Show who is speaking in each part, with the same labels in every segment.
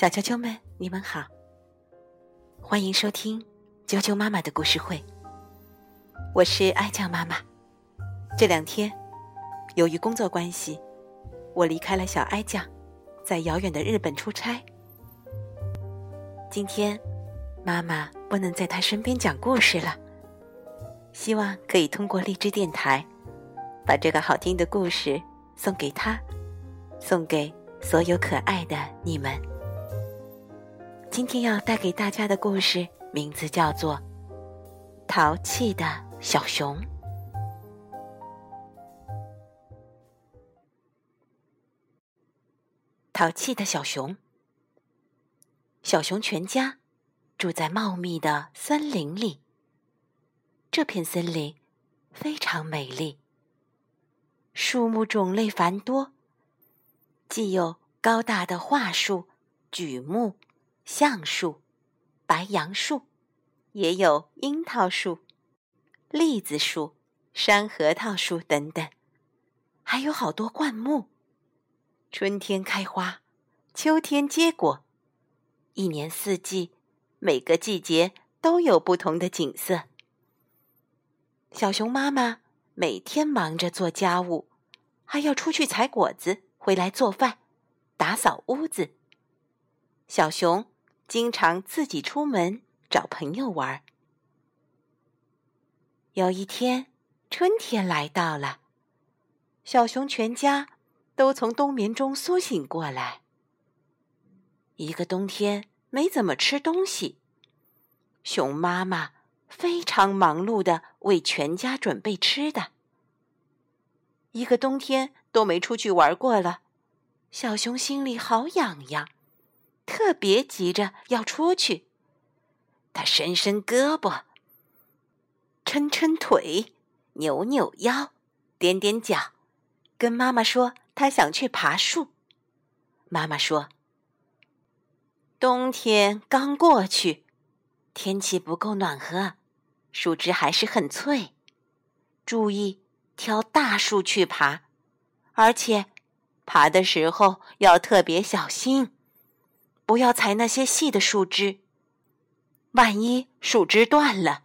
Speaker 1: 小啾啾们，你们好，欢迎收听啾啾妈妈的故事会。我是爱酱妈妈。这两天，由于工作关系，我离开了小哀酱，在遥远的日本出差。今天，妈妈不能在她身边讲故事了，希望可以通过荔枝电台，把这个好听的故事送给她，送给所有可爱的你们。今天要带给大家的故事名字叫做《淘气的小熊》。淘气的小熊，小熊全家住在茂密的森林里。这片森林非常美丽，树木种类繁多，既有高大的桦树、榉木。橡树、白杨树，也有樱桃树、栗子树、山核桃树等等，还有好多灌木。春天开花，秋天结果，一年四季，每个季节都有不同的景色。小熊妈妈每天忙着做家务，还要出去采果子，回来做饭、打扫屋子。小熊。经常自己出门找朋友玩。有一天，春天来到了，小熊全家都从冬眠中苏醒过来。一个冬天没怎么吃东西，熊妈妈非常忙碌的为全家准备吃的。一个冬天都没出去玩过了，小熊心里好痒痒。特别急着要出去，他伸伸胳膊，抻抻腿，扭扭腰，踮踮脚，跟妈妈说他想去爬树。妈妈说：“冬天刚过去，天气不够暖和，树枝还是很脆，注意挑大树去爬，而且爬的时候要特别小心。”不要踩那些细的树枝，万一树枝断了，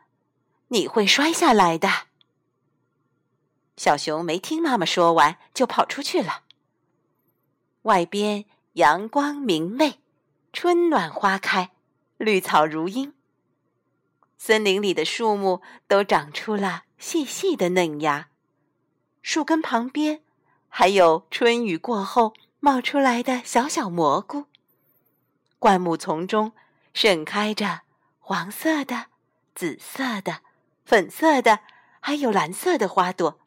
Speaker 1: 你会摔下来的。小熊没听妈妈说完，就跑出去了。外边阳光明媚，春暖花开，绿草如茵。森林里的树木都长出了细细的嫩芽，树根旁边还有春雨过后冒出来的小小蘑菇。灌木丛中盛开着黄色的、紫色的、粉色的，还有蓝色的花朵。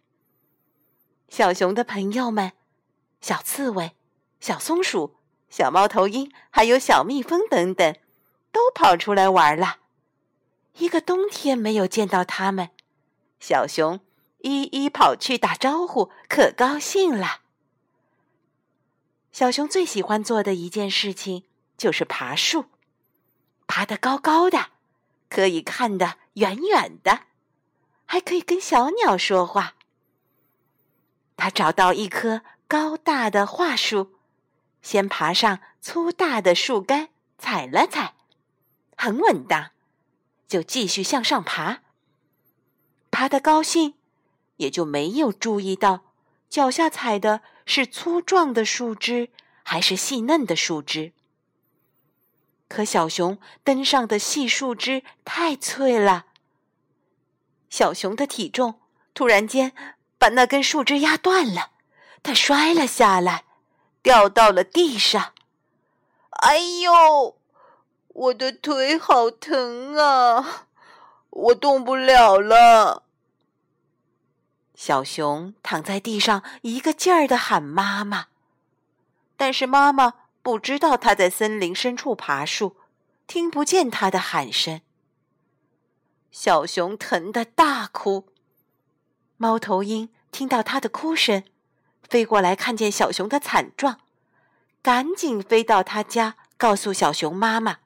Speaker 1: 小熊的朋友们，小刺猬、小松鼠、小猫头鹰，还有小蜜蜂等等，都跑出来玩了。一个冬天没有见到它们，小熊一一跑去打招呼，可高兴了。小熊最喜欢做的一件事情。就是爬树，爬得高高的，可以看得远远的，还可以跟小鸟说话。他找到一棵高大的桦树，先爬上粗大的树干，踩了踩，很稳当，就继续向上爬。爬得高兴，也就没有注意到脚下踩的是粗壮的树枝还是细嫩的树枝。可小熊登上的细树枝太脆了，小熊的体重突然间把那根树枝压断了，它摔了下来，掉到了地上。哎呦，我的腿好疼啊！我动不了了。小熊躺在地上，一个劲儿的喊妈妈，但是妈妈。不知道他在森林深处爬树，听不见他的喊声。小熊疼得大哭。猫头鹰听到他的哭声，飞过来看见小熊的惨状，赶紧飞到他家，告诉小熊妈妈。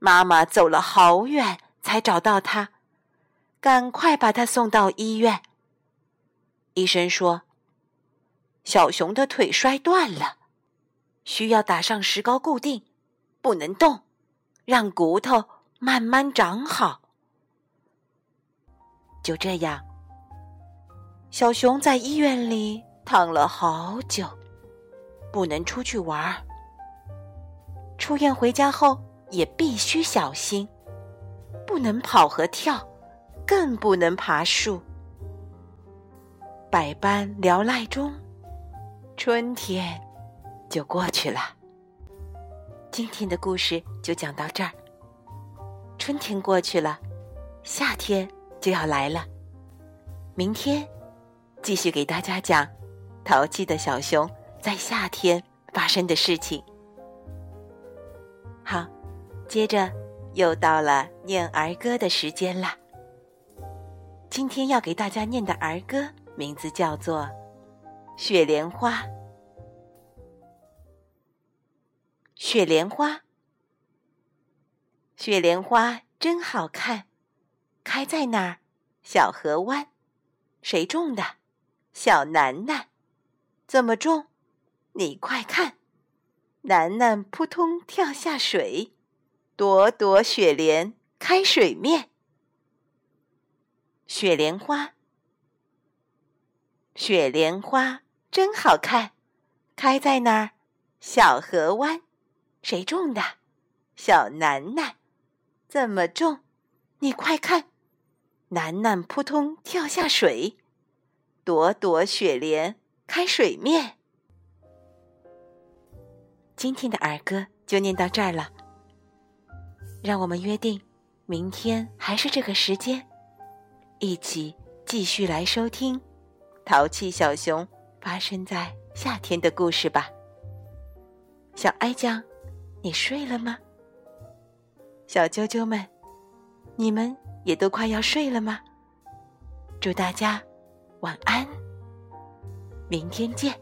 Speaker 1: 妈妈走了好远才找到他，赶快把他送到医院。医生说，小熊的腿摔断了。需要打上石膏固定，不能动，让骨头慢慢长好。就这样，小熊在医院里躺了好久，不能出去玩儿。出院回家后也必须小心，不能跑和跳，更不能爬树。百般聊赖中，春天就过去了。今天的故事就讲到这儿。春天过去了，夏天。就要来了，明天继续给大家讲淘气的小熊在夏天发生的事情。好，接着又到了念儿歌的时间啦。今天要给大家念的儿歌名字叫做《雪莲花》。雪莲花，雪莲花真好看。开在哪儿？小河湾，谁种的？小楠楠，怎么种？你快看，楠楠扑通跳下水，朵朵雪莲开水面。雪莲花，雪莲花真好看，开在哪儿？小河湾，谁种的？小楠楠，怎么种？你快看。楠楠扑通跳下水，朵朵雪莲开水面。今天的儿歌就念到这儿了，让我们约定，明天还是这个时间，一起继续来收听《淘气小熊》发生在夏天的故事吧。小哀酱，你睡了吗？小啾啾们，你们？也都快要睡了吗？祝大家晚安，明天见。